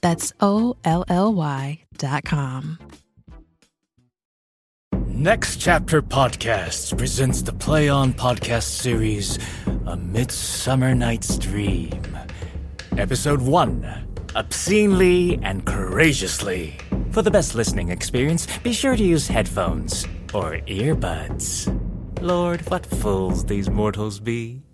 That's O L L Y dot com. Next Chapter Podcasts presents the Play On podcast series, A Midsummer Night's Dream. Episode 1 Obscenely and Courageously. For the best listening experience, be sure to use headphones or earbuds. Lord, what fools these mortals be.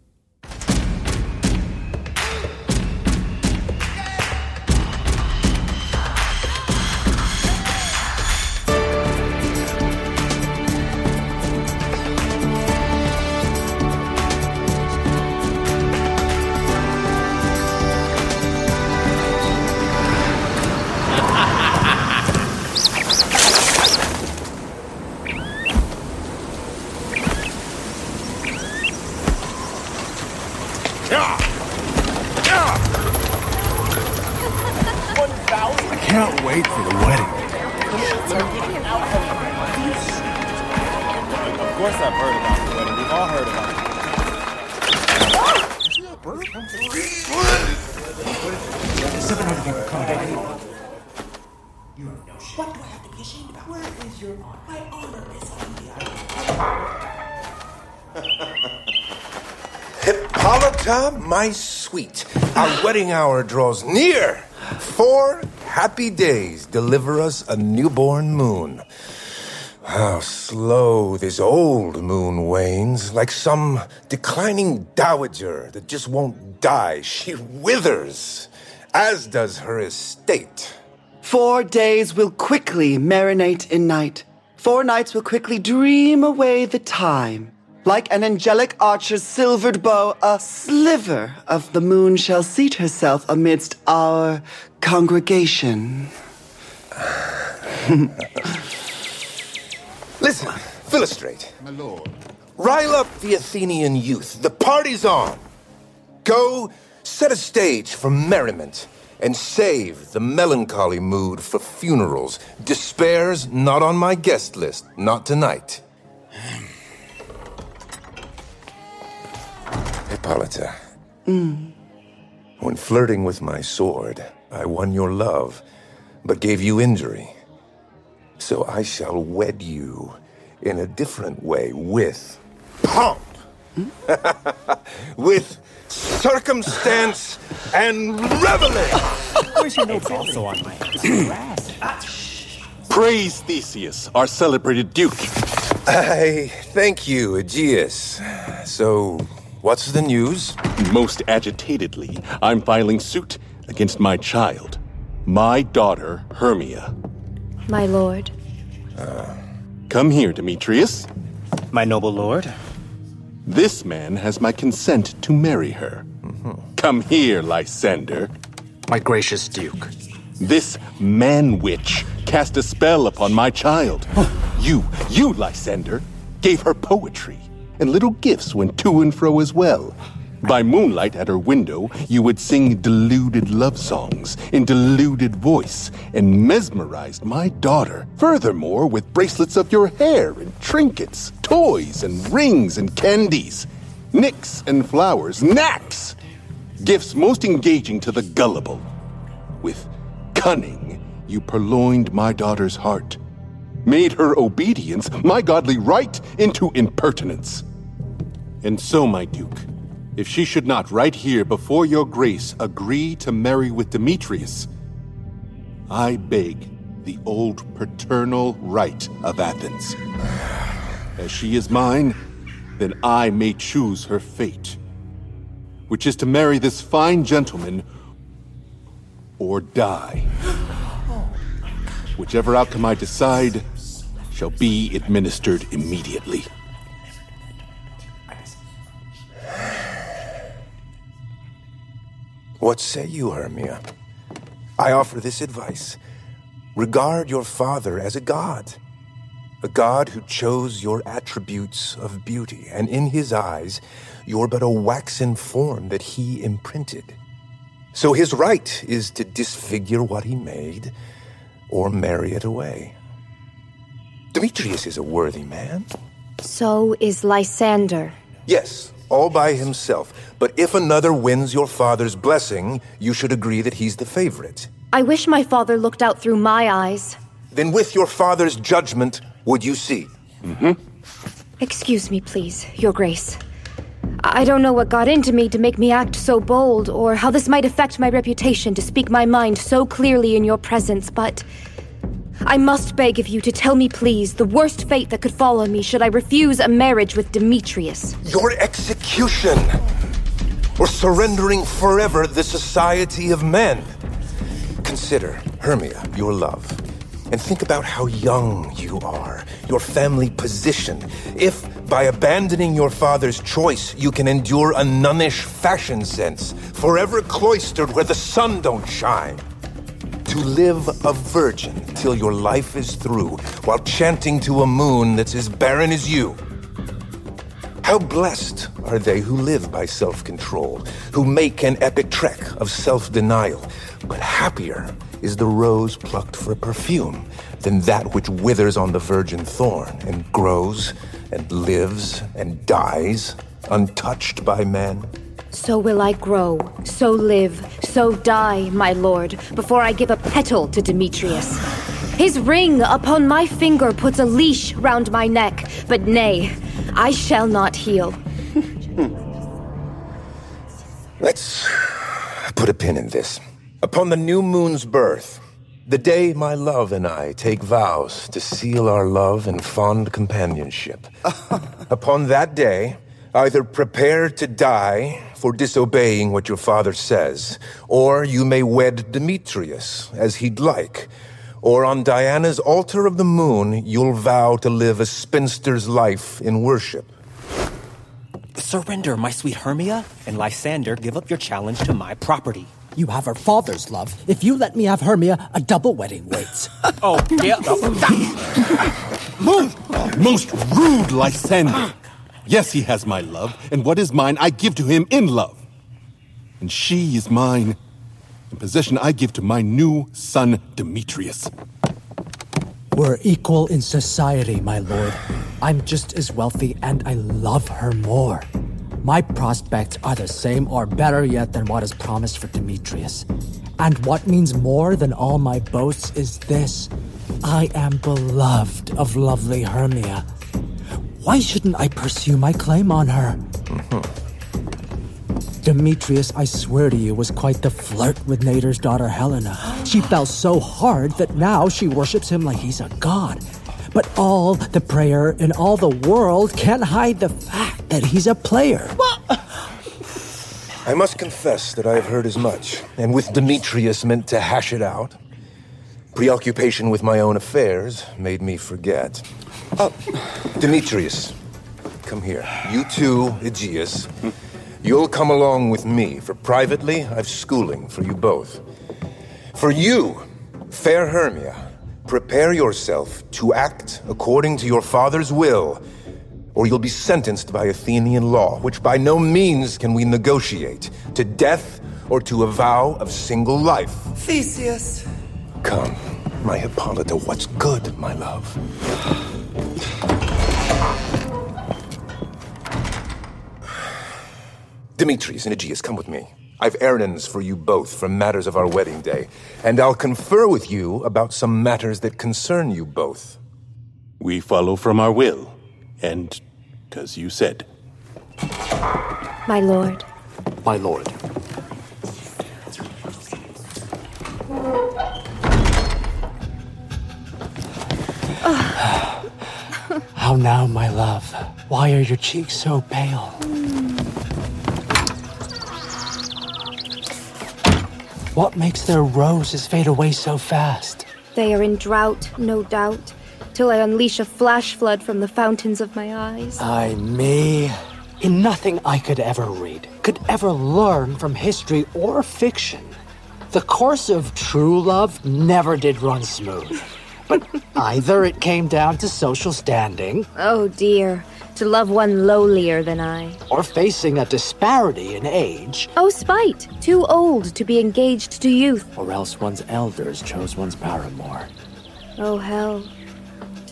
Course I've heard about the wedding. We've all heard about it. You have no. What do I have to be ashamed about? Where is your mom? My armor is in the island. Hippolyta, my sweet, our wedding hour draws near. Four happy days deliver us a newborn moon. How slow this old moon wanes, like some declining dowager that just won't die. She withers, as does her estate. Four days will quickly marinate in night. Four nights will quickly dream away the time. Like an angelic archer's silvered bow, a sliver of the moon shall seat herself amidst our congregation. Listen, Philostrate. My lord. Rile up the Athenian youth. The party's on. Go set a stage for merriment and save the melancholy mood for funerals. Despair's not on my guest list, not tonight. Hippolyta. When flirting with my sword, I won your love, but gave you injury. So I shall wed you in a different way with pomp, with circumstance and reveling. Also on my Praise Theseus, our celebrated duke. I thank you, Aegeus. So, what's the news? Most agitatedly, I'm filing suit against my child, my daughter, Hermia. My lord. Come here, Demetrius. My noble lord. This man has my consent to marry her. Come here, Lysander. My gracious duke. This man witch cast a spell upon my child. you, you, Lysander, gave her poetry, and little gifts went to and fro as well. By moonlight at her window, you would sing deluded love songs in deluded voice and mesmerized my daughter. Furthermore, with bracelets of your hair and trinkets, toys and rings and candies, nicks and flowers, knacks, gifts most engaging to the gullible. With cunning, you purloined my daughter's heart, made her obedience, my godly right, into impertinence. And so, my duke, if she should not right here before your grace agree to marry with Demetrius, I beg the old paternal right of Athens. As she is mine, then I may choose her fate, which is to marry this fine gentleman or die. Whichever outcome I decide shall be administered immediately. What say you, Hermia? I offer this advice. Regard your father as a god. A god who chose your attributes of beauty, and in his eyes, you're but a waxen form that he imprinted. So his right is to disfigure what he made, or marry it away. Demetrius is a worthy man. So is Lysander. Yes, all by himself. But if another wins your father's blessing, you should agree that he's the favorite. I wish my father looked out through my eyes. Then with your father's judgment, would you see? Mm-hmm. Excuse me, please, Your Grace. I don't know what got into me to make me act so bold, or how this might affect my reputation to speak my mind so clearly in your presence, but. I must beg of you to tell me, please, the worst fate that could fall on me should I refuse a marriage with Demetrius. Your execution! Or surrendering forever the society of men. Consider, Hermia, your love. And think about how young you are, your family position. If, by abandoning your father's choice, you can endure a nunnish fashion sense, forever cloistered where the sun don't shine. To live a virgin till your life is through, while chanting to a moon that's as barren as you. How blessed are they who live by self control, who make an epic trek of self denial. But happier is the rose plucked for perfume than that which withers on the virgin thorn and grows and lives and dies untouched by men. So will I grow, so live, so die, my lord, before I give a petal to Demetrius. His ring upon my finger puts a leash round my neck, but nay, I shall not heal. Hmm. Let's put a pin in this. Upon the new moon's birth, the day my love and I take vows to seal our love in fond companionship. Upon that day, either prepare to die for disobeying what your father says, or you may wed Demetrius as he'd like. Or on Diana's altar of the moon, you'll vow to live a spinster's life in worship. Surrender, my sweet Hermia, and Lysander, give up your challenge to my property. You have her father's love. If you let me have Hermia, a double wedding waits. oh, yeah. Most rude Lysander. Yes, he has my love, and what is mine I give to him in love. And she is mine, in possession I give to my new son, Demetrius. We're equal in society, my lord. I'm just as wealthy, and I love her more. My prospects are the same or better yet than what is promised for Demetrius. And what means more than all my boasts is this I am beloved of lovely Hermia. Why shouldn't I pursue my claim on her? Demetrius, I swear to you, was quite the flirt with Nedar's daughter Helena. She fell so hard that now she worships him like he's a god. But all the prayer in all the world can't hide the fact that he's a player. I must confess that I have heard as much, and with Demetrius meant to hash it out. Preoccupation with my own affairs made me forget. Oh, Demetrius, come here. You too, Aegeus. You'll come along with me, for privately, I've schooling for you both. For you, fair Hermia, prepare yourself to act according to your father's will, or you'll be sentenced by Athenian law, which by no means can we negotiate, to death or to a vow of single life. Theseus. Come, my Hippolyta, what's good, my love? Demetrius and Aegeus, come with me. I've errands for you both from matters of our wedding day, and I'll confer with you about some matters that concern you both. We follow from our will, and, as you said. My lord. My lord. How now, my love? Why are your cheeks so pale? Hmm. What makes their roses fade away so fast? They are in drought, no doubt, till I unleash a flash flood from the fountains of my eyes. Ay me. In nothing I could ever read, could ever learn from history or fiction, the course of true love never did run smooth. But either it came down to social standing, Oh dear, to love one lowlier than I. or facing a disparity in age, Oh spite, too old to be engaged to youth. or else one's elders chose one's paramour. Oh hell,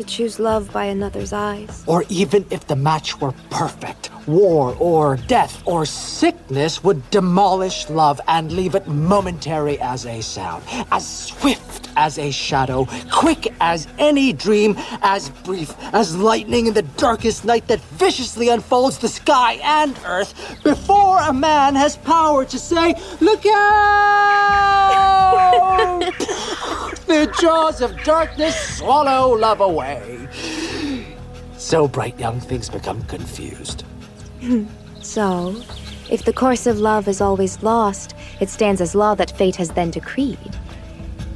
to choose love by another's eyes. Or even if the match were perfect, war or death or sickness would demolish love and leave it momentary as a sound, as swift as a shadow, quick as any dream, as brief as lightning in the darkest night that viciously unfolds the sky and earth before a man has power to say, Look out! the jaws of darkness swallow love away. So bright young things become confused. So, if the course of love is always lost, it stands as law that fate has then decreed.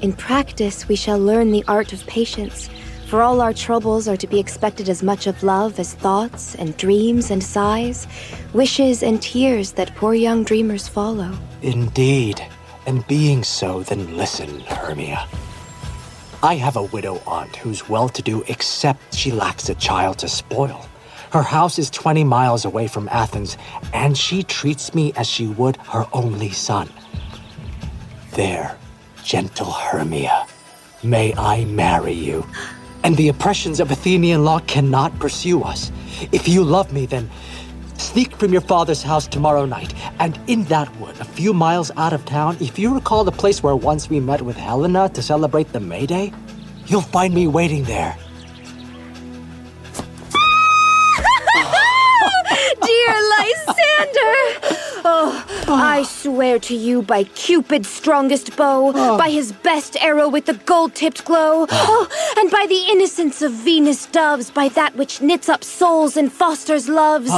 In practice, we shall learn the art of patience, for all our troubles are to be expected as much of love as thoughts and dreams and sighs, wishes and tears that poor young dreamers follow. Indeed. And being so, then listen, Hermia. I have a widow aunt who's well to do except she lacks a child to spoil. Her house is 20 miles away from Athens, and she treats me as she would her only son. There, gentle Hermia, may I marry you. And the oppressions of Athenian law cannot pursue us. If you love me, then sneak from your father's house tomorrow night. And in that wood, a few miles out of town, if you recall the place where once we met with Helena to celebrate the May Day, you'll find me waiting there. Dear Lysander! Oh, ah. I swear to you by Cupid's strongest bow, ah. by his best arrow with the gold tipped glow, ah. oh, and by the innocence of Venus doves, by that which knits up souls and fosters loves.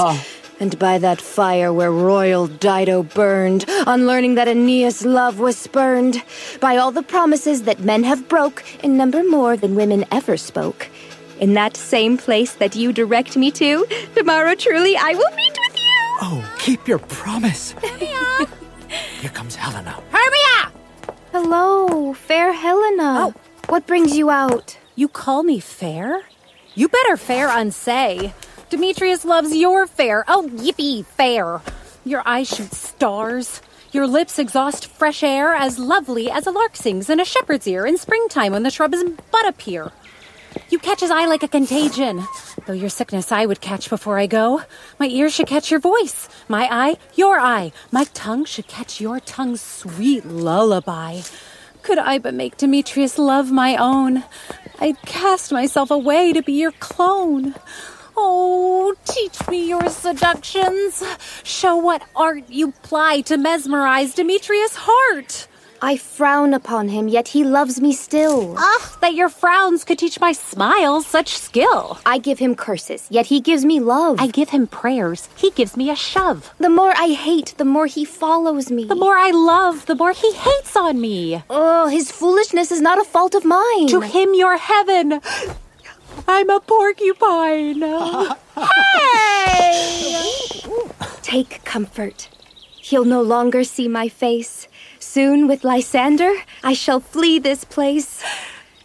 And by that fire where royal Dido burned, on learning that Aeneas' love was spurned, by all the promises that men have broke, in number more than women ever spoke. In that same place that you direct me to, tomorrow truly I will meet with you. Oh, keep your promise. Here comes Helena. Hermia! Hello, fair Helena. Oh. What brings you out? You call me fair? You better fair unsay. Demetrius loves your fair. Oh, yippee, fair. Your eyes shoot stars. Your lips exhaust fresh air as lovely as a lark sings in a shepherd's ear in springtime when the shrubs bud appear. You catch his eye like a contagion. Though your sickness I would catch before I go. My ear should catch your voice. My eye, your eye. My tongue should catch your tongue's sweet lullaby. Could I but make Demetrius love my own, I'd cast myself away to be your clone. Oh, teach me your seductions. Show what art you ply to mesmerize Demetrius' heart. I frown upon him, yet he loves me still. Ah, that your frowns could teach my smiles such skill. I give him curses, yet he gives me love. I give him prayers, he gives me a shove. The more I hate, the more he follows me. The more I love, the more he hates on me. Oh, his foolishness is not a fault of mine. To him, you're heaven. I'm a porcupine. hey! Take comfort. He'll no longer see my face. Soon, with Lysander, I shall flee this place.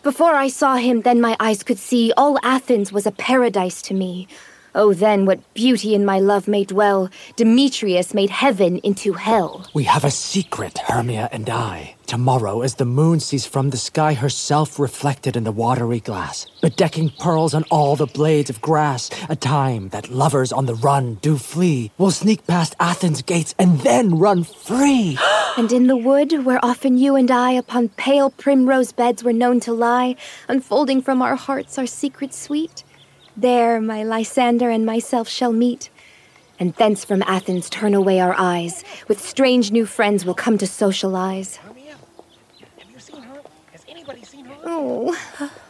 Before I saw him, then my eyes could see all Athens was a paradise to me. Oh, then what beauty in my love may dwell. Demetrius made heaven into hell. We have a secret, Hermia and I. Tomorrow, as the moon sees from the sky herself reflected in the watery glass, bedecking pearls on all the blades of grass, a time that lovers on the run do flee, We'll sneak past Athens' gates and then run free. and in the wood, where often you and I upon pale primrose beds were known to lie, unfolding from our hearts our secret sweet, there my Lysander and myself shall meet. And thence from Athens turn away our eyes. With strange new friends we'll come to socialize. Romeo, have you seen her? Has anybody seen her? Oh,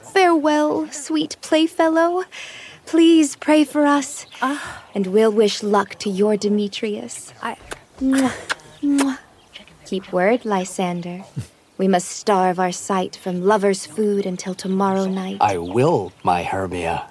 farewell, sweet playfellow. Please pray for us, and we'll wish luck to your Demetrius. I. Mwah, mwah. Keep word, Lysander. We must starve our sight from lover's food until tomorrow night. I will, my Hermia.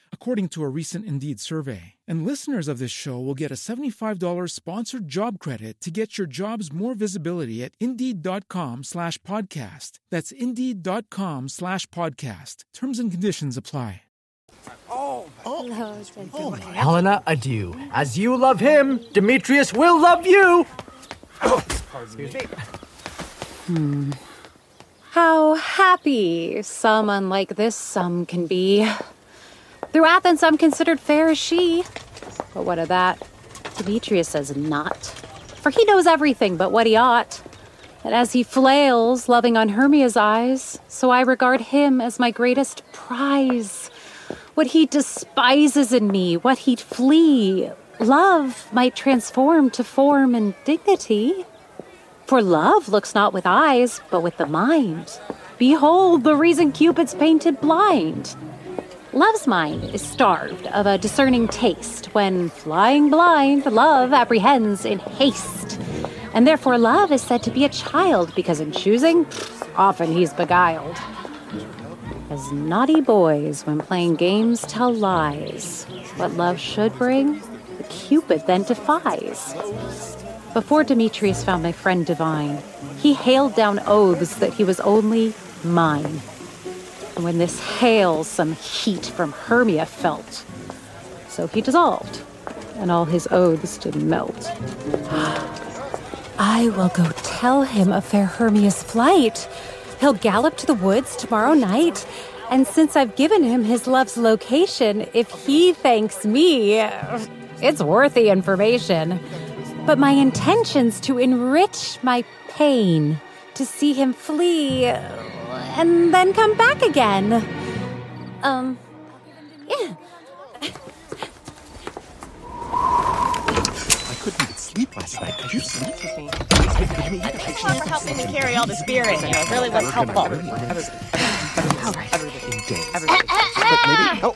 according to a recent Indeed survey. And listeners of this show will get a $75 sponsored job credit to get your jobs more visibility at Indeed.com slash podcast. That's Indeed.com slash podcast. Terms and conditions apply. Oh, oh, oh Helena, adieu. As you love him, Demetrius will love you. Oh, Excuse me. Hmm. How happy some unlike this some can be. Through Athens, I'm considered fair as she. But what of that? Demetrius says not. For he knows everything but what he ought. And as he flails, loving on Hermia's eyes, so I regard him as my greatest prize. What he despises in me, what he'd flee, love might transform to form and dignity. For love looks not with eyes, but with the mind. Behold the reason Cupid's painted blind. Love's mind is starved of a discerning taste. When flying blind, love apprehends in haste. And therefore, love is said to be a child because in choosing, often he's beguiled. As naughty boys, when playing games, tell lies. What love should bring, the Cupid then defies. Before Demetrius found my friend divine, he hailed down oaths that he was only mine. And when this hail some heat from Hermia felt, so he dissolved, and all his oaths did melt. I will go tell him of fair Hermia's flight. He'll gallop to the woods tomorrow night, and since I've given him his love's location, if he thanks me, it's worthy information. But my intention's to enrich my pain, to see him flee, and then come back again. Um, yeah. I couldn't even sleep last night. Could you sleep with me? Thanks for helping me carry all the beer in here. It really was helpful.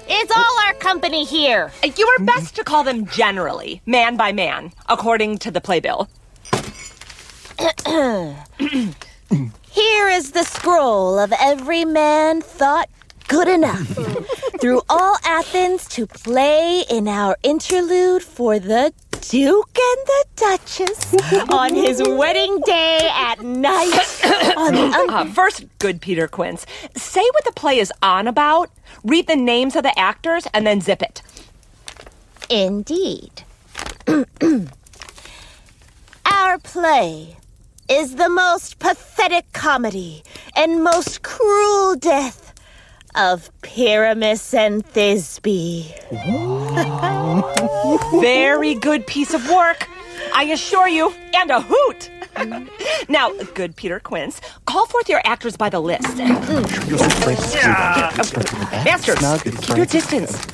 It's all our company here. You are best to call them generally, man by man, according to the playbill. Here is the scroll of every man thought good enough through all Athens to play in our interlude for the Duke and the Duchess on his wedding day at night. on the un- Uh, first, good Peter Quince, say what the play is on about, read the names of the actors, and then zip it. Indeed. Our play is the most pathetic comedy and most cruel death of Pyramus and Thisbe. Very good piece of work, I assure you, and a hoot. now, good Peter Quince, call forth your actors by the list. Masters, keep your distance.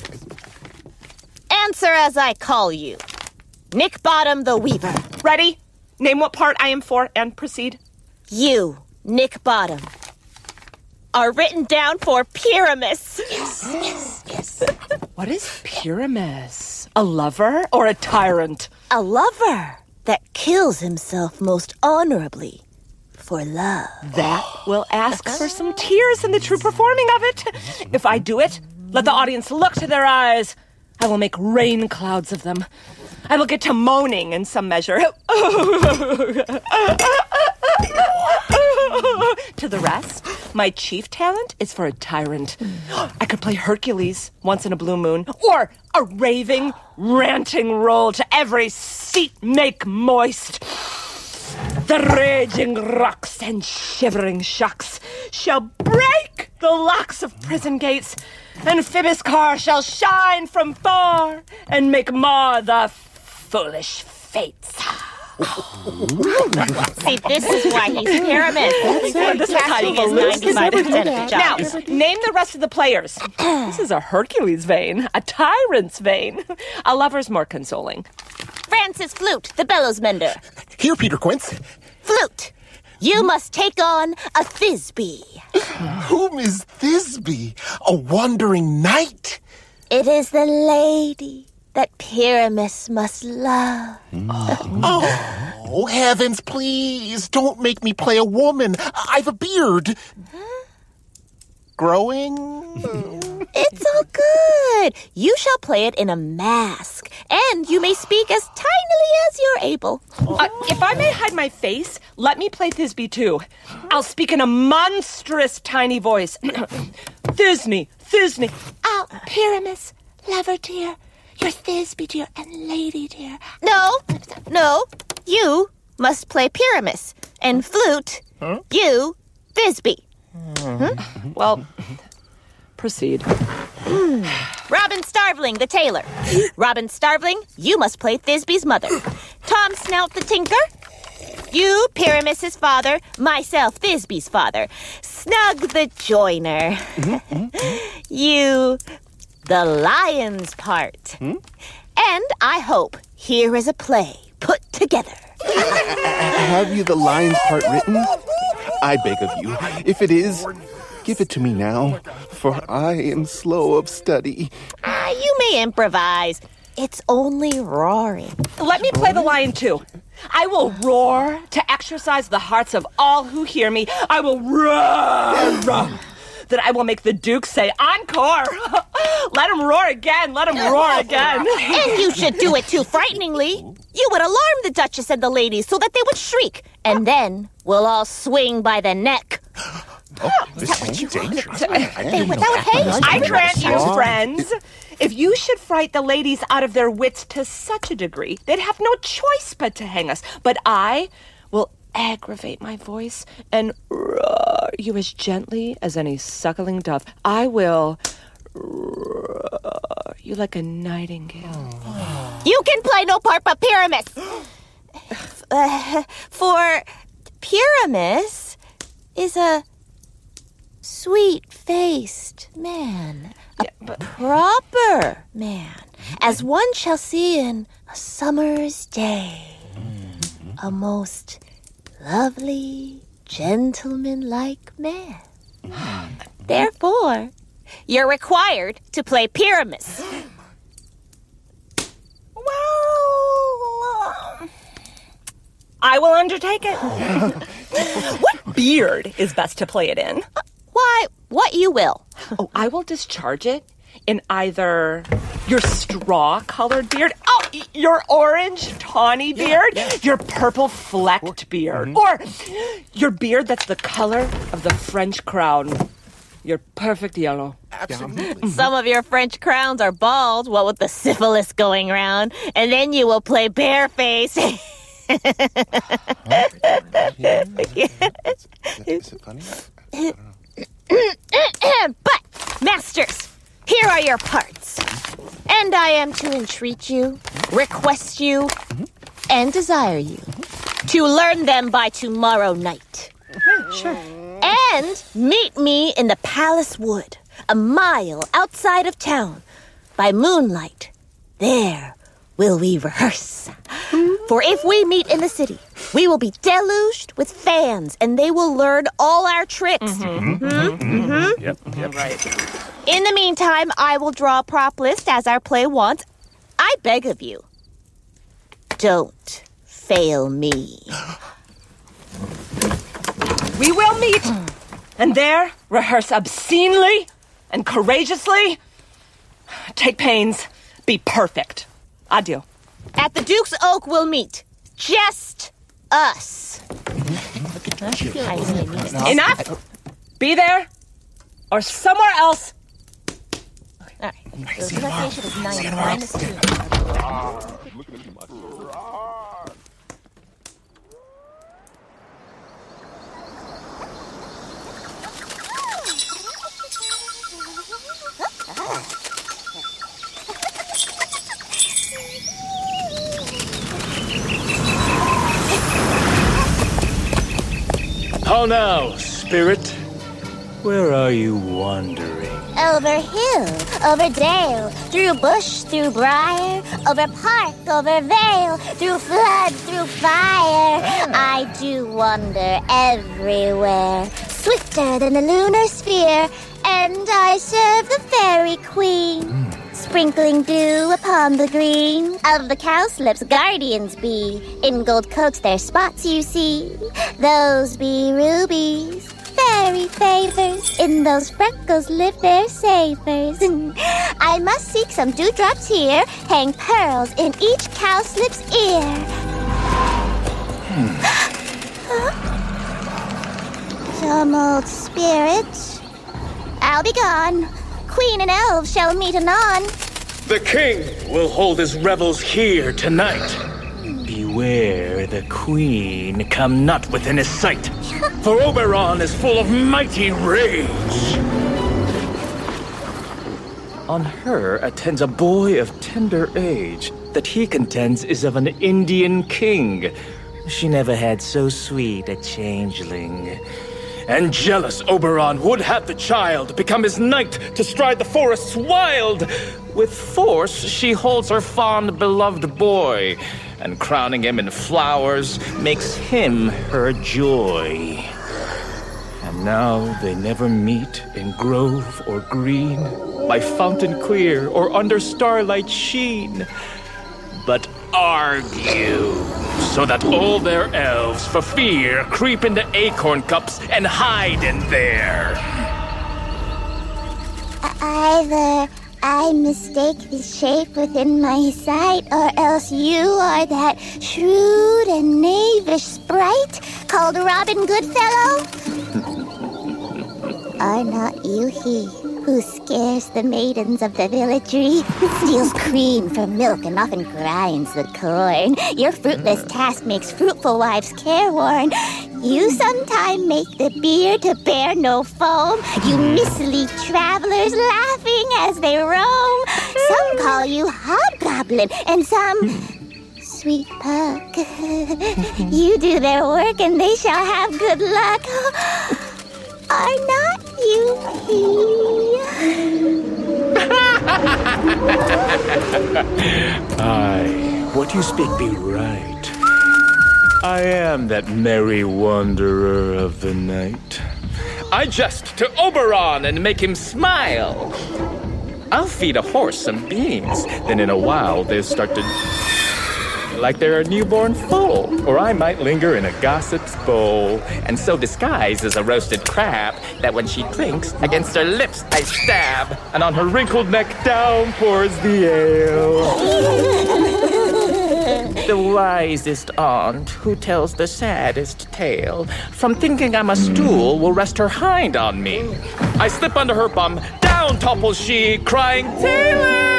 Answer as I call you. Nick Bottom the Weaver. Ready? Name what part I am for and proceed. You, Nick Bottom, are written down for Pyramus. Yes, yes, yes. What is Pyramus? A lover or a tyrant? A lover that kills himself most honorably for love. That will ask for some tears in the true performing of it. If I do it, let the audience look to their eyes. I will make rain clouds of them. I will get to moaning in some measure. to the rest, my chief talent is for a tyrant. I could play Hercules once in a blue moon, or a raving, ranting role to every seat make moist. The raging rocks and shivering shocks shall break the locks of prison gates, and Phoebus car shall shine from far and make mar the foolish fates. See, this is why he's pyramid. This is how you Casting get 95% of the Now, name the rest of the players. this is a Hercules vein, a tyrant's vein. A lover's more consoling. Francis Flute, the bellows mender. Here, Peter Quince. Flute, you must take on a Thisbe. Whom is Thisbe? A wandering knight? It is the lady that Pyramus must love. Oh, heavens, please. Don't make me play a woman. I've a beard. Growing? It's all good. You shall play it in a mask, and you may speak as tinily as you're able. Uh, if I may hide my face, let me play Thisbe too. I'll speak in a monstrous tiny voice. Thisne, Thisne. Oh, Pyramus, lover dear, your Thisbe dear, and lady dear. No, no, you must play Pyramus, and flute, you Thisbe. Hmm? Hmm. Well, proceed. Hmm. Robin Starveling, the tailor. Robin Starveling, you must play Thisbe's mother. Tom Snout, the tinker. You, Pyramus's father. Myself, Thisbe's father. Snug, the joiner. Mm-hmm. you, the lion's part. And I hope here is a play put together. Have you the lion's part written? I beg of you, if it is, give it to me now, for I am slow of study. Ah, you may improvise. It's only roaring. Let me play the lion too. I will roar to exercise the hearts of all who hear me. I will roar that I will make the Duke say encore. Let him roar again. Let him roar again. and you should do it too frighteningly. You would alarm the Duchess and the ladies so that they would shriek, and then we'll all swing by the neck. Oh, this is dangerous. They would- that would hate I grant you, friends, if you should fright the ladies out of their wits to such a degree, they'd have no choice but to hang us. But I will aggravate my voice and roar you as gently as any suckling dove. I will roar you like a nightingale. You can play no part but Pyramus. Uh, for Pyramus is a sweet-faced man, a proper man, as one shall see in a summer's day. A most lovely, gentleman-like man. Therefore, you're required to play Pyramus. Well, I will undertake it. what beard is best to play it in? Uh, why, what you will. Oh, I will discharge it in either your straw colored beard, oh, your orange tawny beard, your purple flecked beard, mm-hmm. or your beard that's the color of the French crown, your perfect yellow. Absolutely. Mm-hmm. Mm-hmm. Some of your French crowns are bald, what with the syphilis going round, and then you will play bareface. Is it funny? but, masters, here are your parts. And I am to entreat you, request you, and desire you to learn them by tomorrow night. Sure. And meet me in the Palace Wood, a mile outside of town, by moonlight. There will we rehearse. For if we meet in the city, we will be deluged with fans, and they will learn all our tricks. Mhm, mhm. Yep, yep. Right. In the meantime, I will draw a prop list as our play wants. I beg of you, don't fail me. We will meet, and there rehearse obscenely and courageously. Take pains, be perfect. Adieu. At the Duke's Oak, we'll meet. Just us. Enough! Be there or somewhere else. All right. So pronunciation is nine minus two. Oh, How now, spirit? Where are you wandering? Over hill, over dale, through bush, through briar, over park, over vale, through flood, through fire. Ah. I do wander everywhere, swifter than the lunar sphere, and I serve the fairy queen. Hmm. Sprinkling dew upon the green of the cowslips, guardians be. In gold coats, their spots you see. Those be rubies, fairy favors. In those freckles live their savors. I must seek some dewdrops here, hang pearls in each cowslip's ear. Some old spirit, I'll be gone. The queen and elves shall meet anon. The king will hold his revels here tonight. Beware the queen come not within his sight, for Oberon is full of mighty rage. On her attends a boy of tender age that he contends is of an Indian king. She never had so sweet a changeling. And jealous Oberon would have the child become his knight to stride the forests wild. With force, she holds her fond beloved boy, and crowning him in flowers, makes him her joy. And now they never meet in grove or green, by fountain clear or under starlight sheen, but argue, so that all their elves for fear creep into acorn cups and hide in there. Either I mistake the shape within my sight, or else you are that shrewd and knavish sprite called Robin Goodfellow. are not you he who scares the maidens of the villagery, steals cream from milk, and often grinds the corn? Your fruitless task makes fruitful wives careworn. You sometime make the beer to bear no foam. You mislead travelers laughing as they roam. Some call you hobgoblin, and some sweet puck. you do their work, and they shall have good luck. Are not Aye, what you speak be right. I am that merry wanderer of the night. I jest to Oberon and make him smile. I'll feed a horse some beans, then in a while they'll start to like they're a newborn foal. Or I might linger in a gossip's bowl, and so disguised as a roasted crab that when she clinks against her lips I stab, and on her wrinkled neck down pours the ale. the wisest aunt who tells the saddest tale from thinking I'm a stool will rest her hind on me. I slip under her bum, down topples she, crying, Taylor!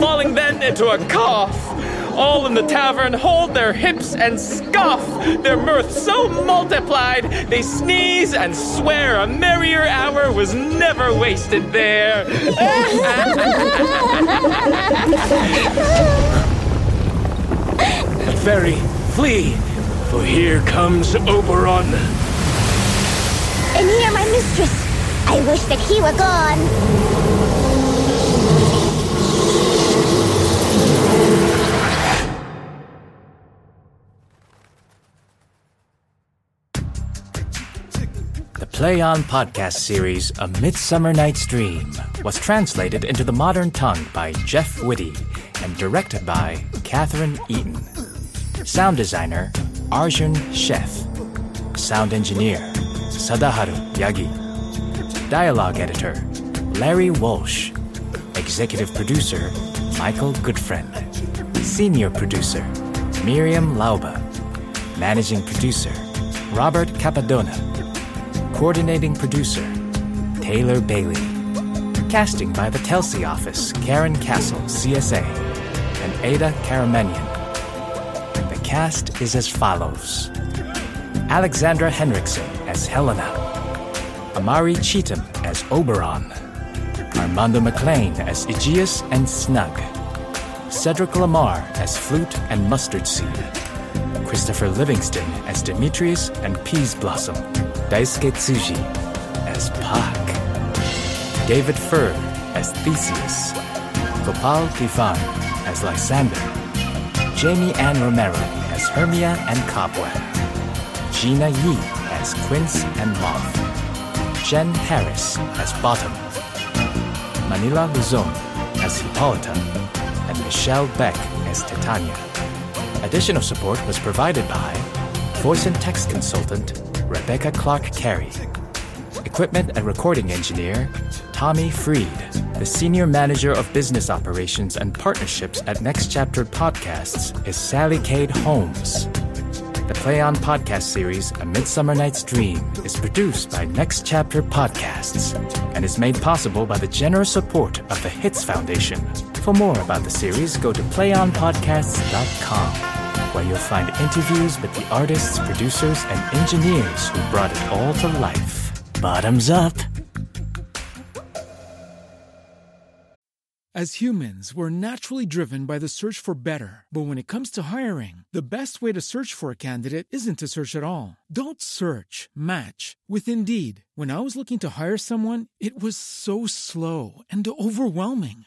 Falling then into a cough. All in the tavern hold their hips and scoff, their mirth so multiplied, they sneeze and swear a merrier hour was never wasted there. Fairy, flee, for here comes Oberon. And here my mistress. I wish that he were gone. Play On podcast series, A Midsummer Night's Dream, was translated into the modern tongue by Jeff Whitty and directed by Catherine Eaton. Sound designer, Arjun Sheth. Sound engineer, Sadaharu Yagi. Dialogue editor, Larry Walsh. Executive producer, Michael Goodfriend. Senior producer, Miriam Lauba. Managing producer, Robert Capadona. Coordinating producer, Taylor Bailey. Casting by the Telsey office, Karen Castle, CSA, and Ada Karamanian. The cast is as follows. Alexandra Henriksen as Helena, Amari Cheatham as Oberon, Armando McLean as Aegeus and Snug, Cedric Lamar as Flute and Mustard Seed, Christopher Livingston as Demetrius and Peaseblossom, Daisuke Tsuji as Puck, David Furr as Theseus, Gopal Kifan as Lysander, Jamie Ann Romero as Hermia and Cobweb, Gina Yi as Quince and Moth, Jen Harris as Bottom, Manila Luzon as Hippolyta, and Michelle Beck as Titania. Additional support was provided by voice and text consultant Rebecca Clark Carey, equipment and recording engineer Tommy Freed, the senior manager of business operations and partnerships at Next Chapter Podcasts is Sally Cade Holmes. The Play On podcast series, A Midsummer Night's Dream, is produced by Next Chapter Podcasts and is made possible by the generous support of the Hitz Foundation. For more about the series, go to playonpodcasts.com, where you'll find interviews with the artists, producers, and engineers who brought it all to life. Bottoms up. As humans, we're naturally driven by the search for better. But when it comes to hiring, the best way to search for a candidate isn't to search at all. Don't search, match with Indeed. When I was looking to hire someone, it was so slow and overwhelming.